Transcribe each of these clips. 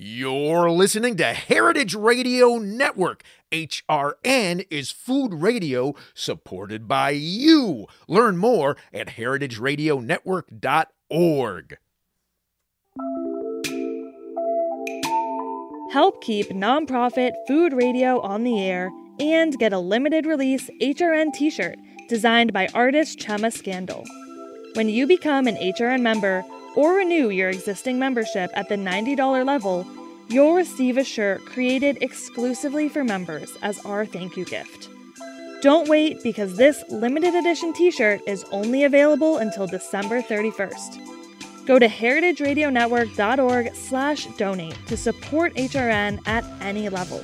You're listening to Heritage Radio Network. HRN is food radio supported by you. Learn more at heritageradionetwork.org. Help keep nonprofit food radio on the air and get a limited release HRN t shirt designed by artist Chema Skandal. When you become an HRN member or renew your existing membership at the $90 level, you'll receive a shirt created exclusively for members as our thank you gift. Don't wait because this limited edition t shirt is only available until December 31st. Go to heritageradionetwork.org slash donate to support HRN at any level.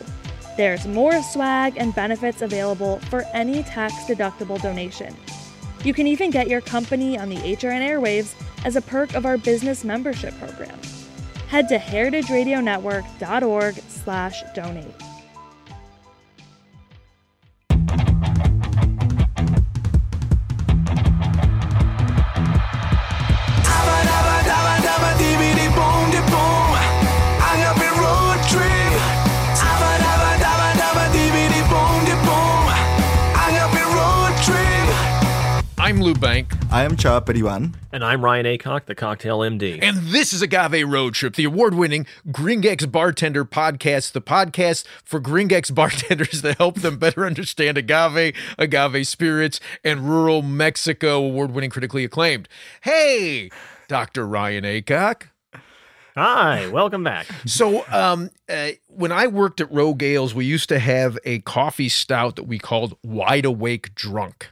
There's more swag and benefits available for any tax-deductible donation. You can even get your company on the HRN airwaves as a perk of our business membership program. Head to heritageradionetwork.org slash donate. I'm Lou Bank. I am Chava Periban. And I'm Ryan Aycock, the Cocktail MD. And this is Agave Road Trip, the award winning Gringex Bartender podcast, the podcast for Gringex bartenders that help them better understand agave, agave spirits, and rural Mexico, award winning, critically acclaimed. Hey, Dr. Ryan Aycock. Hi, welcome back. So, um, uh, when I worked at Rogue Ales, we used to have a coffee stout that we called Wide Awake Drunk.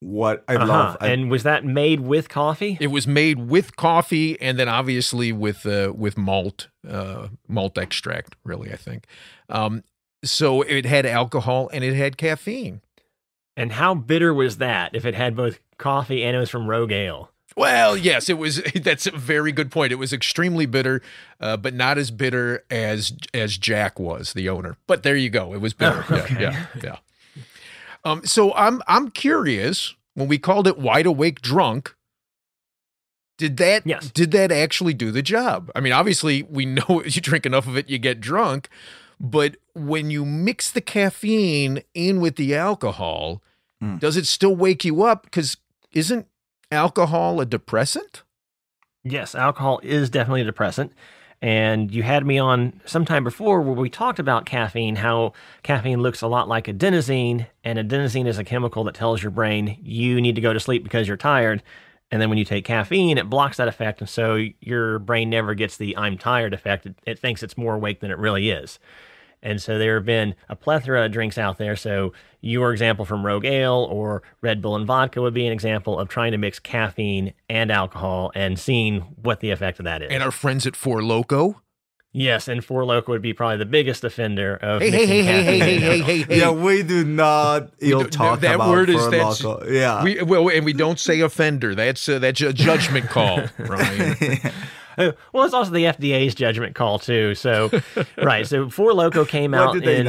What I Uh-huh. love. I, And was that made with coffee? It was made with coffee and then obviously with uh, with malt uh, malt extract. Really, I think. Um, so it had alcohol and it had caffeine. And how bitter was that if it had both coffee and it was from Rogue Ale? Well, yes, it was. That's a very good point. It was extremely bitter, uh, but not as bitter as as Jack was, the owner. But there you go. It was bitter. Oh, Yeah, yeah, yeah. Um, so I'm I'm curious. When we called it wide awake drunk, did that Yes. did that actually do the job? I mean, obviously we know if you drink enough of it, you get drunk. But when you mix the caffeine in with the alcohol, Mm. does it still wake you up? Because isn't alcohol a depressant? Yes, alcohol is definitely a depressant. And you had me on sometime before where we talked about caffeine, how caffeine looks a lot like adenosine, and adenosine is a chemical that tells your brain you need to go to sleep because you're tired. And then when you take caffeine, it blocks that effect. And so your brain never gets the I'm tired effect. It, it thinks it's more awake than it really is. And so there have been a plethora of drinks out there. So your example from Rogue Ale or Red Bull and vodka would be an example of trying to mix caffeine and alcohol and seeing what the effect of that is. And our friends at Four Loco. yes, and Four Loco would be probably the biggest offender of Hey, hey, mixing hey, hey, hey, caffeine hey, hey, hey, hey. yeah, we do not ill don't- talk that about word is- for that's- local. Yeah. We well, and we don't say offender. That's uh, that's a judgment call, Ryan. Well, it's also the FDA's judgment call too. So, right. So Four Loco came out in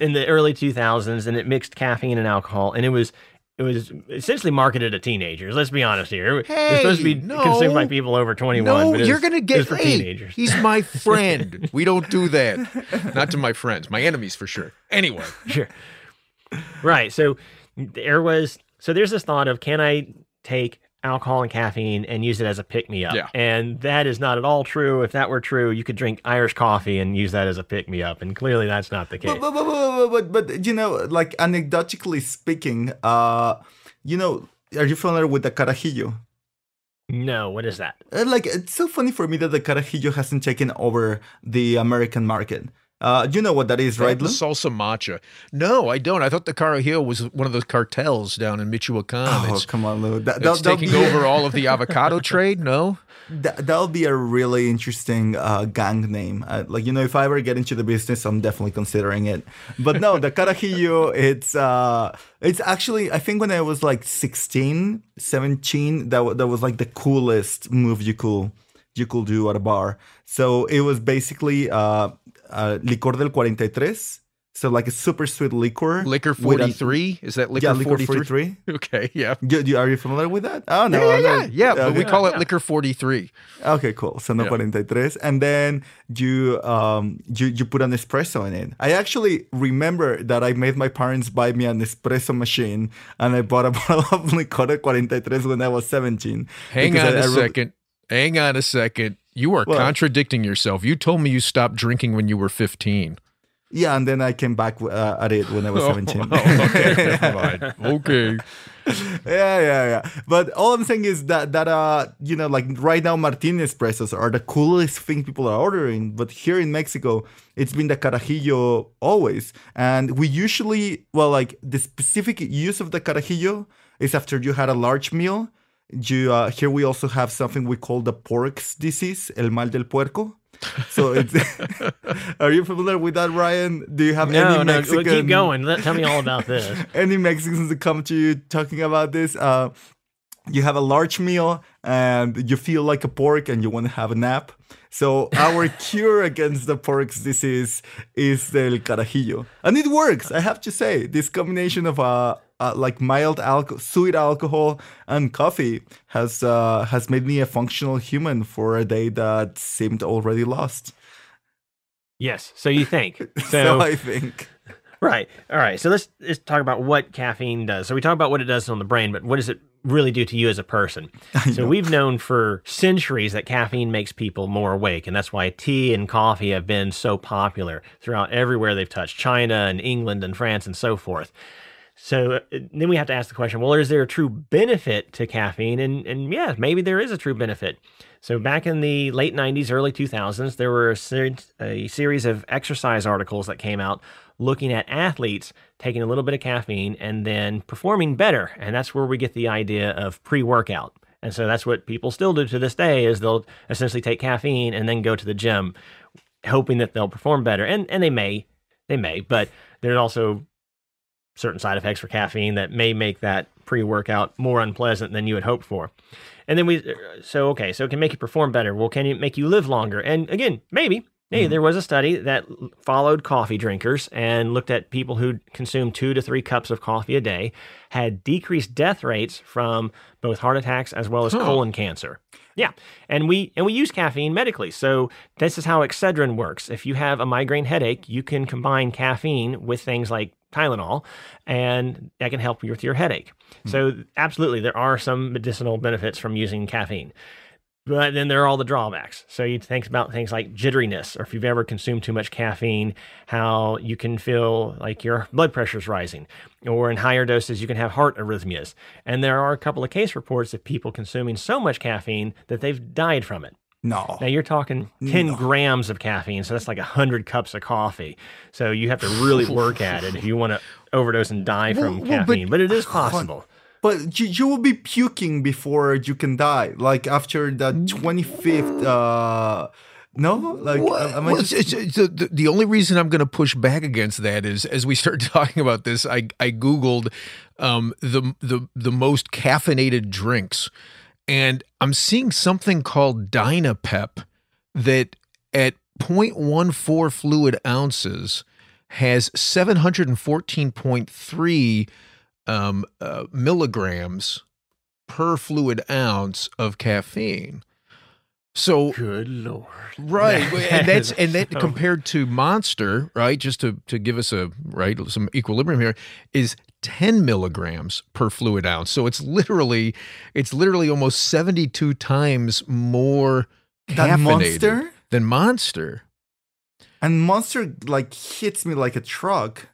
in the early 2000s, and it mixed caffeine and alcohol, and it was it was essentially marketed to teenagers. Let's be honest here. It was supposed to be no. consumed by people over 21. No, but you're gonna get was for hey, teenagers. He's my friend. we don't do that. Not to my friends, my enemies for sure. Anyway, sure. Right. So there was so there's this thought of can I take alcohol and caffeine and use it as a pick me up? Yeah. And that is not at all true. If that were true, you could drink Irish coffee and use that as a pick me up. And clearly that's not the case. But, but, but, but, but, but, but, you know, like anecdotically speaking, uh, you know, are you familiar with the carajillo? no, what is that? Uh, Like, it's so funny for me that the carajillo hasn't taken over the American market. Uh, you know what that is, right, the salsa macha. No, I don't. I thought the Carajillo was one of those cartels down in Michoacan. Oh, it's come on, Lou. That, it's that, that'll taking be- over all of the avocado trade. No, That, that'll be a really interesting uh, gang name. Uh, like, you know, if I ever get into the business, I'm definitely considering it. But no, the Carajillo, it's uh, it's actually, I think when I was like 16, 17, that, wa- that was like the coolest move you could, you could do at a bar. So it was basically uh, licor del 43, So like a super sweet liquor. Liquor with a- 43? Is that liquor yeah, liquor 43? 43. Okay, yeah. Do, do- are you familiar with that? Oh no, Yeah, I'm yeah, not- yeah. But we call it liquor 43. Okay, cool. So no Yeah. 43. And then you um you, you put an espresso in it. I actually remember that I made my parents buy me an espresso machine and I bought a bottle of Licor 43 when I was 17. Hang on I- a I really- second. Hang on a second. You are What? contradicting yourself. You told me you stopped drinking when you were 15. Yeah, and then I came back uh, at it when I was 17. Oh, okay. Okay. yeah, yeah, yeah. But all I'm saying is that that uh, you know, like right now, Martini espressos are the coolest thing people are ordering. But here in Mexico, it's been the carajillo always, and we usually, well, like the specific use of the carajillo is after you had a large meal. You uh, here we also have something we call the pork's disease, el mal del puerco. So it's. are you familiar with that, Ryan? Do you have No, any no, Mexican? keep going. Let, tell me all about this. any Mexicans that come to you talking about this, uh, you have a large meal and you feel like a pork and you want to have a nap. So our cure against the pork's disease is the carajillo, and it works. I have to say, this combination of uh, uh like mild alcohol, sweet alcohol, and coffee has uh, has made me a functional human for a day that seemed already lost. Yes. So you think. So, So, I think. right. All right. So let's, let's talk about what caffeine does. So we talk about what it does on the brain, but what does it really do to you as a person? So we've known for centuries that caffeine makes people more awake, and that's why tea and coffee have been so popular throughout everywhere they've touched, China and England and France and so forth. So uh, then we have to ask the question: Well, is there a true benefit to caffeine? And and yeah, maybe there is a true benefit. So back in the late '90s, early 2000s, there were a, ser- a series of exercise articles that came out looking at athletes taking a little bit of caffeine and then performing better, and that's where we get the idea of pre-workout. And so that's what people still do to this day: is they'll essentially take caffeine and then go to the gym, hoping that they'll perform better. And and they may, they may, but there's also certain side effects for caffeine that may make that pre-workout more unpleasant than you had hoped for. And then we uh, so okay, so it can make you perform better. Well, can it make you live longer? And again, maybe. Hey, mm-hmm. there was a study that followed coffee drinkers and looked at people who consumed two to three cups of coffee a day, had decreased death rates from both heart attacks as well as colon cancer. Yeah, and we and we use caffeine medically. So this is how Excedrin works. If you have a migraine headache, you can combine caffeine with things like Tylenol, and that can help you with your headache. Hmm. So absolutely, there are some medicinal benefits from using caffeine. But then there are all the drawbacks. So you think about things like jitteriness, or if you've ever consumed too much caffeine, how you can feel like your blood pressure is rising, or in higher doses, you can have heart arrhythmias. And there are a couple of case reports of people consuming so much caffeine that they've died from it. No. Now you're talking 10 grams of caffeine, so that's like 100 cups of coffee. So you have to really work at it if you want to overdose and die from Well, well, but- caffeine. But, it is possible. But you, you will be puking before you can die. Like after the 25th, uh, no? Like, am I Well, just- it's- it's- it's- the, the only reason I'm going to push back against that is as we start talking about this, I I googled um, the the the most caffeinated drinks, and I'm seeing something called Dynapep that at 0.14 fluid ounces has 714.3 um, uh, milligrams per fluid ounce of caffeine. So Good Lord. Right, and that's and that compared to Monster, right? Just to to give us a right some equilibrium here is ten milligrams per fluid ounce. So it's literally it's literally almost seventy two times more Than Monster? than Monster. and Monster like hits me like a truck.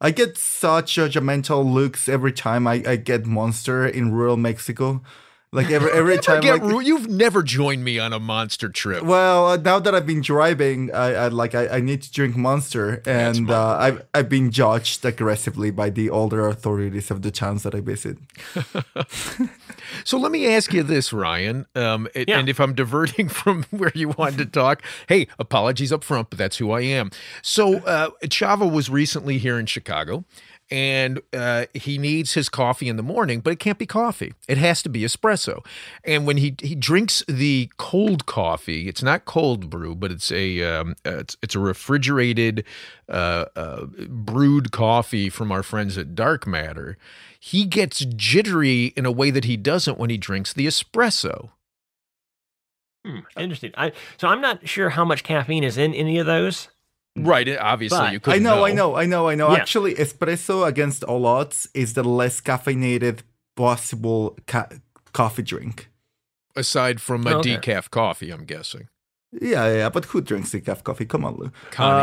I get such judgmental looks every time I, I get Monster in rural Mexico. Like every every time. Get like, ru- you've never joined me on a Monster trip. Well, uh, now that I've been driving, I, I like I, I need to drink Monster, and uh, I've I've been judged aggressively by the older authorities of the towns that I visit. So let me ask you this, Ryan. Um, it- Yeah. And if I'm diverting from where you wanted to talk, hey, apologies up front, but that's who I am. So uh, Chava was recently here in Chicago, and uh, he needs his coffee in the morning, but it can't be coffee. It has to be espresso. And when he he drinks the cold coffee, it's not cold brew, but it's a um, it's it's a refrigerated uh, uh, brewed coffee from our friends at Dark Matter. He gets jittery in a way that he doesn't when he drinks the espresso. Hmm, interesting. I, so I'm not sure how much caffeine is in any of those. Right. Obviously, But- you could I know, I know, I know, I know. Yeah. Actually, espresso against all odds is the less caffeinated possible ca- coffee drink. Aside from a Okay. decaf coffee, I'm guessing. Yeah, yeah, but who drinks decaf coffee? Come on, Lou. Connie.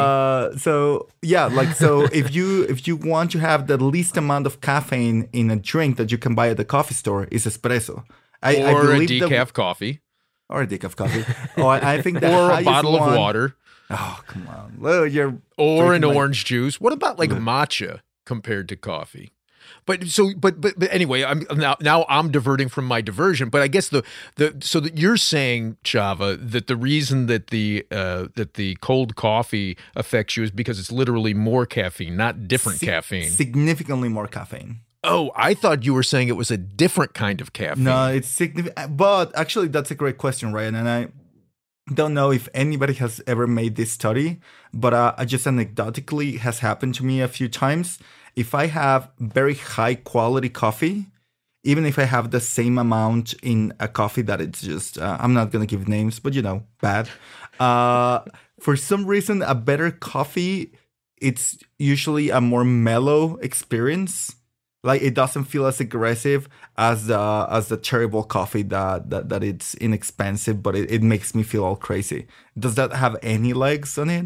Uh, so yeah, like so, if you if you want to have the least amount of caffeine in a drink that you can buy at the coffee store, is espresso. I, I or a believe the- decaf coffee. or a decaf coffee. oh, I, I think the Or a highest bottle one- of water. Oh, come on, Lou, you're or an like- orange juice. What about like matcha compared to coffee? But so, but but but anyway, I'm now now I'm diverting from my diversion. But I guess the the so that you're saying, Chava, that the reason that the uh, that the cold coffee affects you is because it's literally more caffeine, not different si- caffeine. significantly more caffeine. oh, I thought you were saying it was a different kind of caffeine. No, it's significant. But actually, that's a great question, Ryan. And I don't know if anybody has ever made this study, but uh, just anecdotically has happened to me a few times. If I have very high quality coffee, even if I have the same amount in a coffee that it's just, uh, I'm not going to give names, but you know, bad. Uh, for some reason, a better coffee, it's usually a more mellow experience like it doesn't feel as aggressive as the as the terrible coffee that that, that it's inexpensive but it, it makes me feel all crazy does that have any legs on it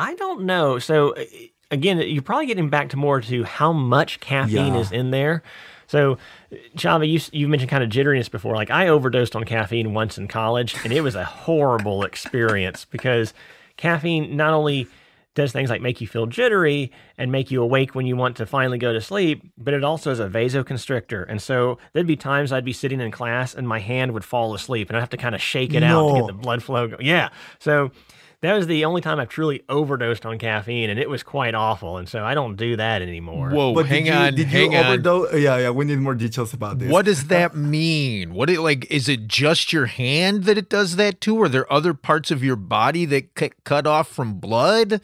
I don't know. So uh, again, you're probably getting back to more to how much caffeine Yeah. is in there. So, Chava, you you mentioned kind of jitteriness before. Like I overdosed on caffeine once in college, and it was a horrible experience because caffeine not only does things like make you feel jittery and make you awake when you want to finally go to sleep, but it also is a vasoconstrictor. And so there'd be times I'd be sitting in class and my hand would fall asleep, and I'd have to kind of shake it out to get the blood flow. Go- yeah, so that was the only time I've truly overdosed on caffeine, and it was quite awful. And so I don't do that anymore. Whoa, but hang did you, on, did hang you on. overdose yeah yeah we need more details about this What does that mean? What it like? Is it just your hand that it does that to? Or are there other parts of your body that get cut off from blood?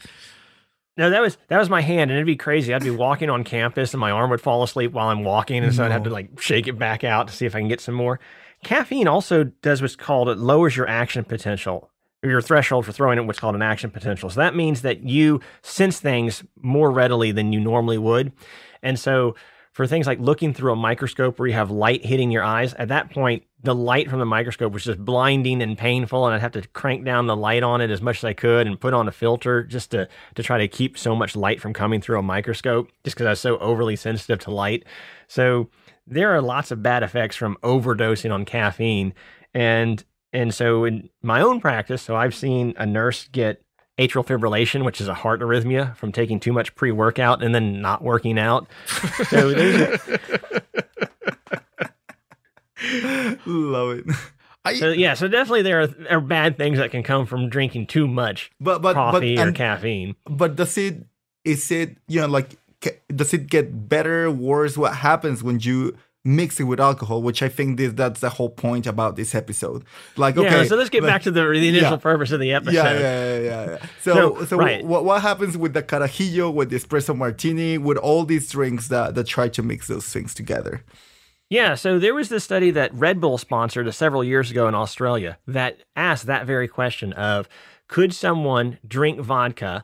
No, that was that was my hand, and it'd be crazy. I'd be walking on campus, and my arm would fall asleep while I'm walking, and so I'd have to like shake it back out to see if I can get some more. Caffeine also does what's called it lowers your action potential, your threshold for throwing it what's called an action potential. So that means that you sense things more readily than you normally would, and so for things like looking through a microscope where you have light hitting your eyes, at that point, the light from the microscope was just blinding and painful, and I'd have to crank down the light on it as much as I could and put on a filter just to to try to keep so much light from coming through a microscope, just because I was so overly sensitive to light. So there are lots of bad effects from overdosing on caffeine, and and so in my own practice, so I've seen a nurse get atrial fibrillation, which is a heart arrhythmia from taking too much pre-workout and then not working out. So there's love it I, So yeah, so definitely there are, are bad things that can come from drinking too much but but coffee but or and- caffeine. but does it is it you know like does it get better worse what happens when you mix it with alcohol which i think this that's the whole point about this episode like okay yeah, so let's get like- back to the, the initial yeah. purpose of the episode. Yeah, yeah, yeah, yeah. So, So, so, right. what, what happens with the carajillo, with the espresso martini, with all these drinks that, that try to mix those things together? Yeah, so there was this study that Red Bull sponsored uh, several years ago in Australia that asked that very question of could someone drink vodka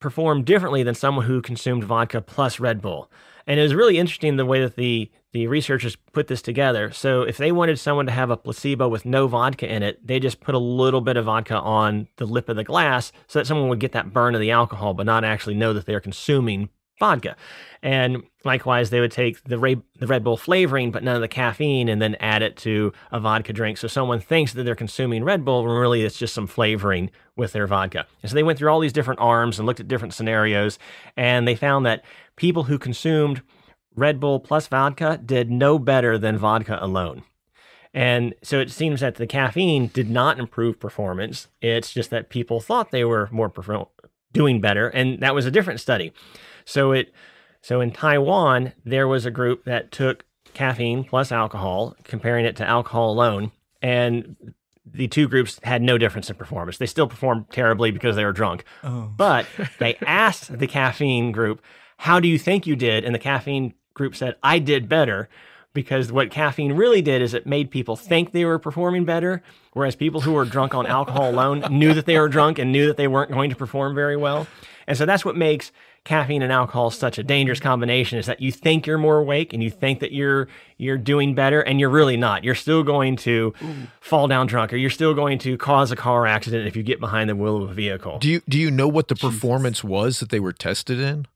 perform differently than someone who consumed vodka plus Red Bull? And it was really interesting the way that the the researchers put this together. So if they wanted someone to have a placebo with no vodka in it, they just put a little bit of vodka on the lip of the glass so that someone would get that burn of the alcohol but not actually know that they're consuming vodka. And likewise, they would take the Ray, the Red Bull flavoring, but none of the caffeine, and then add it to a vodka drink. So someone thinks that they're consuming Red Bull, when really it's just some flavoring with their vodka. And so they went through all these different arms and looked at different scenarios, and they found that people who consumed Red Bull plus vodka did no better than vodka alone. And so it seems that the caffeine did not improve performance. It's just that people thought they were more perform- doing better, and that was a different study. So it So in Taiwan, there was a group that took caffeine plus alcohol, comparing it to alcohol alone, and the two groups had no difference in performance. They still performed terribly because they were drunk. Oh. But they asked the caffeine group, How do you think you did? And the caffeine group said, I did better. Because what caffeine really did is it made people think they were performing better, whereas people who were drunk on alcohol alone knew that they were drunk and knew that they weren't going to perform very well. And so that's what makes caffeine and alcohol such a dangerous combination is that you think you're more awake and you think that you're you're doing better and you're really not. You're still going to fall down drunk or you're still going to cause a car accident if you get behind the wheel of a vehicle. Do you do you know what the performance was that they were tested in?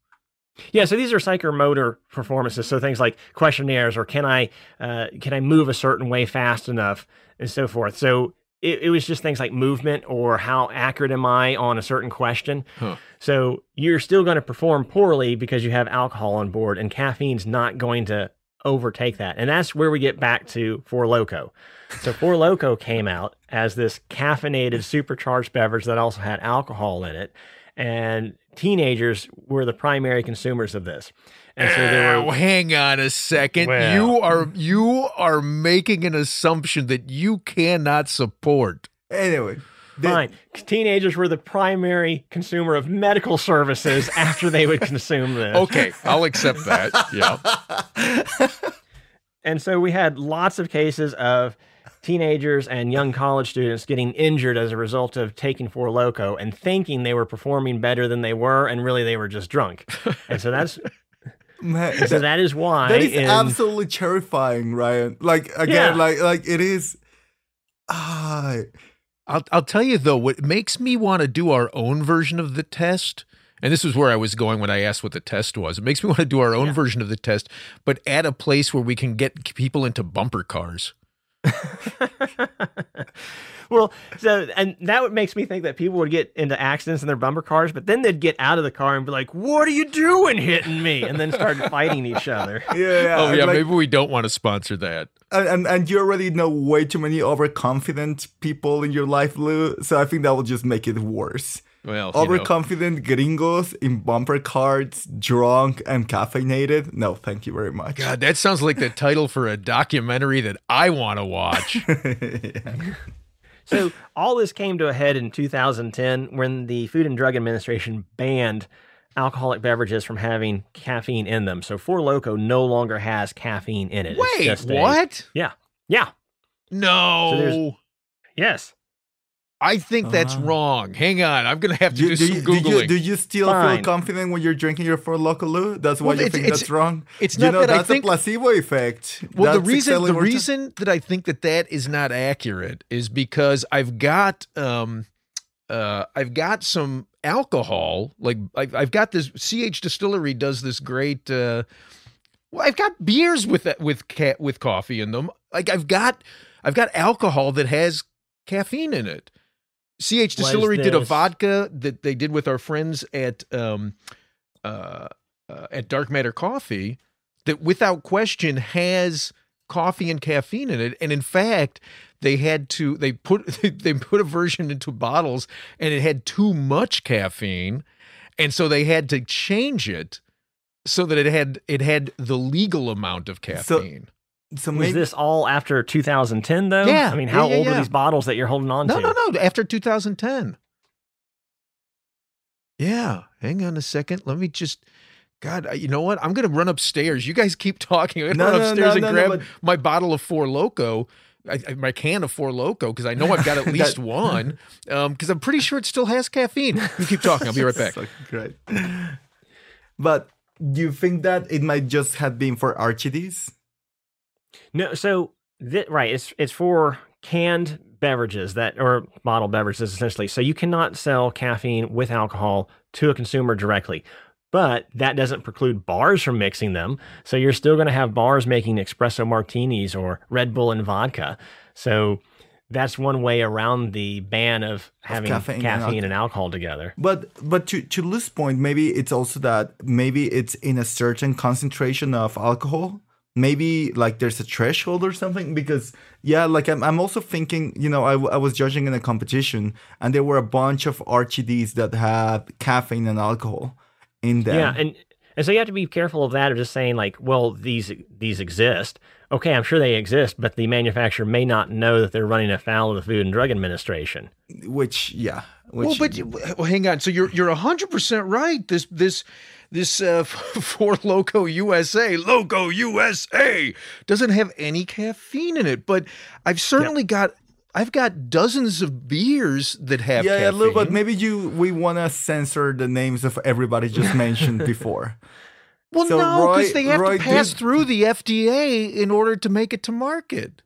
Yeah, so these are psychomotor performances. So things like questionnaires or can I uh, can I move a certain way fast enough and so forth. So it, it was just things like movement or how accurate am I on a certain question. Huh. So you're still going to perform poorly because you have alcohol on board, and caffeine's not going to overtake that. And that's where we get back to Four Loco. So Four Loco came out as this caffeinated supercharged beverage that also had alcohol in it. And teenagers were the primary consumers of this. And so there Oh, ah, hang on a second. Well- you are you are making an assumption that you cannot support. Anyway, the- fine. Teenagers were the primary consumer of medical services after they would consume this. Okay, I'll accept that. Yeah. And so we had lots of cases of teenagers and young college students getting injured as a result of taking Four Loco and thinking they were performing better than they were, and really they were just drunk. And so that's man, so that- that is why that is in- absolutely terrifying, Ryan. Like again, Yeah. like like it is. Ah, I'll I'll tell you though, what makes me want to do our own version of the test, and this is where I was going when I asked what the test was. It makes me want to do our own version of the test, but at a place where we can get people into bumper cars. well, so and that would makes me think that people would get into accidents in their bumper cars, but then they'd get out of the car and be like, "What are you doing, hitting me?" and then start fighting each other. yeah, yeah. oh yeah, like- maybe we don't want to sponsor that. and, and and you already know way too many overconfident people in your life, Lou. So I think that will just make it worse. Well, you know. Overconfident gringos in bumper cars, drunk and caffeinated. No, thank you very much. God, that sounds like the title for a documentary that I want to watch. So all this came to a head in 2010 when the Food and Drug Administration banned alcoholic beverages from having caffeine in them. So Four Loco no longer has caffeine in it. It's Wait, just a- what? yeah. Yeah. No. there's- Yes. I think that's Uh-huh. wrong. Hang on, I'm gonna have to do, Do, do, some you, do, googling. you, do you still Fine. feel confident when you're drinking your Four Loco Lou? That's why Well, you it's- think it's- that's wrong. it's you not know that I that's think- a placebo effect. Well, the reason the what we're reason that I think that that is not accurate is because I've got um uh I've got some alcohol like I've, I've got this CH Distillery does this great uh well I've got beers with that with cat with coffee in them like I've got I've got alcohol that has caffeine in it. CH Distillery did a vodka that they did with our friends at um uh, uh at Dark Matter Coffee that without question has coffee and caffeine in it. And in fact they had to they put they put a version into bottles and it had too much caffeine. And so they had to change it so that it had it had the legal amount of caffeine. So Was maybe this all after 2010 though? Yeah, I mean, how yeah, old yeah. are these bottles that you're holding on no to? no no no. after 2010 yeah hang on a second let me just God, you know what? I'm gonna run upstairs. You guys keep talking. I'm gonna No, run upstairs no, and grab but- my bottle of Four Loco, I, I- my can of Four Loco, because I know I've got at least one. Um, because I'm pretty sure it still has caffeine. You keep talking. I'll be right back. So great. But do you think that it might just have been for RTDs? No, so thi- right, it's it's for canned beverages that or bottled beverages essentially. So you cannot sell caffeine with alcohol to a consumer directly. But that doesn't preclude bars from mixing them. So you're still going to have bars making espresso martinis or Red Bull and vodka. So that's one way around the ban of having caffeine caffeine, and and, alcohol together. But but to to Lou's point, maybe it's also that maybe it's in a certain concentration of alcohol. Maybe like there's a threshold or something because yeah, like I'm I'm also thinking you know I, w- I was judging in a competition and there were a bunch of RTDs that had caffeine and alcohol in them. Yeah, and And so you have to be careful of that of just saying like, well, these these exist. Okay, I'm sure they exist, but the manufacturer may not know that they're running afoul of the Food and Drug Administration. Which, yeah. Well, but well, hang on. So you're you're hundred percent right. This this this uh, Four Loco USA, Loco USA, doesn't have any caffeine in it. But I've certainly got I've got dozens of beers that have yeah, caffeine. a little bit. Maybe you we want to censor the names of everybody just mentioned before. Well, So no, because they have Roy to pass did- through the FDA in order to make it to market.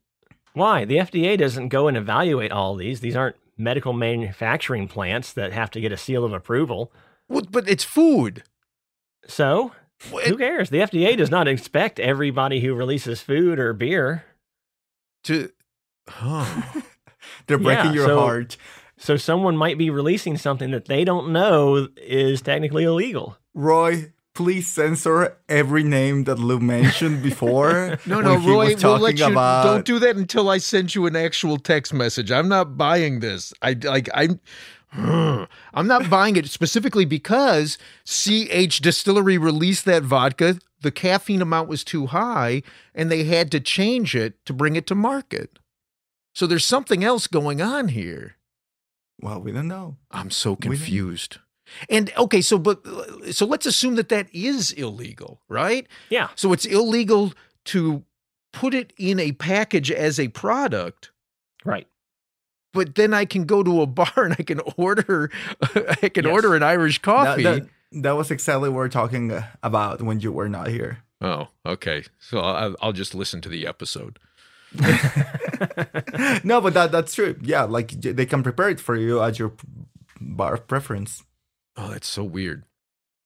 Why? The FDA doesn't go and evaluate all these. These aren't medical manufacturing plants that have to get a seal of approval. Well, but it's food. So, Well, who cares? The FDA does not inspect everybody who releases food or beer. to, huh. They're breaking Yeah, your so- heart. So, someone might be releasing something that they don't know is technically illegal. Roy, please censor every name that Lou mentioned before. No, no, Roy, we'll let you. about- Don't do that until I send you an actual text message. I'm not buying this. I like. I'm. I'm not buying it specifically because CH Distillery released that vodka. The caffeine amount was too high, and they had to change it to bring it to market. So there's something else going on here. Well, we don't know. I'm so confused. And okay, so but so let's assume that that is illegal, right? Yeah. So it's illegal to put it in a package as a product, Right. but then I can go to a bar and I can order I can Yes. order an Irish coffee. that, that was exactly what we're talking uh, about when you were not here. oh, okay. So I'll, I'll just listen to the episode. no, but that that's true. Yeah, like they can prepare it for you at your bar of preference. Oh, that's so weird.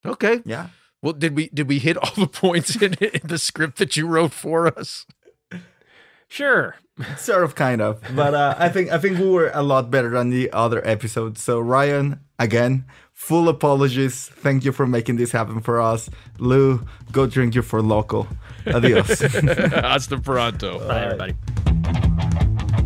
Okay. Yeah. Well, did we did we hit all the points in, in the script that you wrote for us? Sure. sort of kind of but uh, i think i think we were a lot better than the other episodes so ryan again full apologies thank you for making this happen for us lou go drink your Four Loco adios Hasta pronto. Bye, everybody.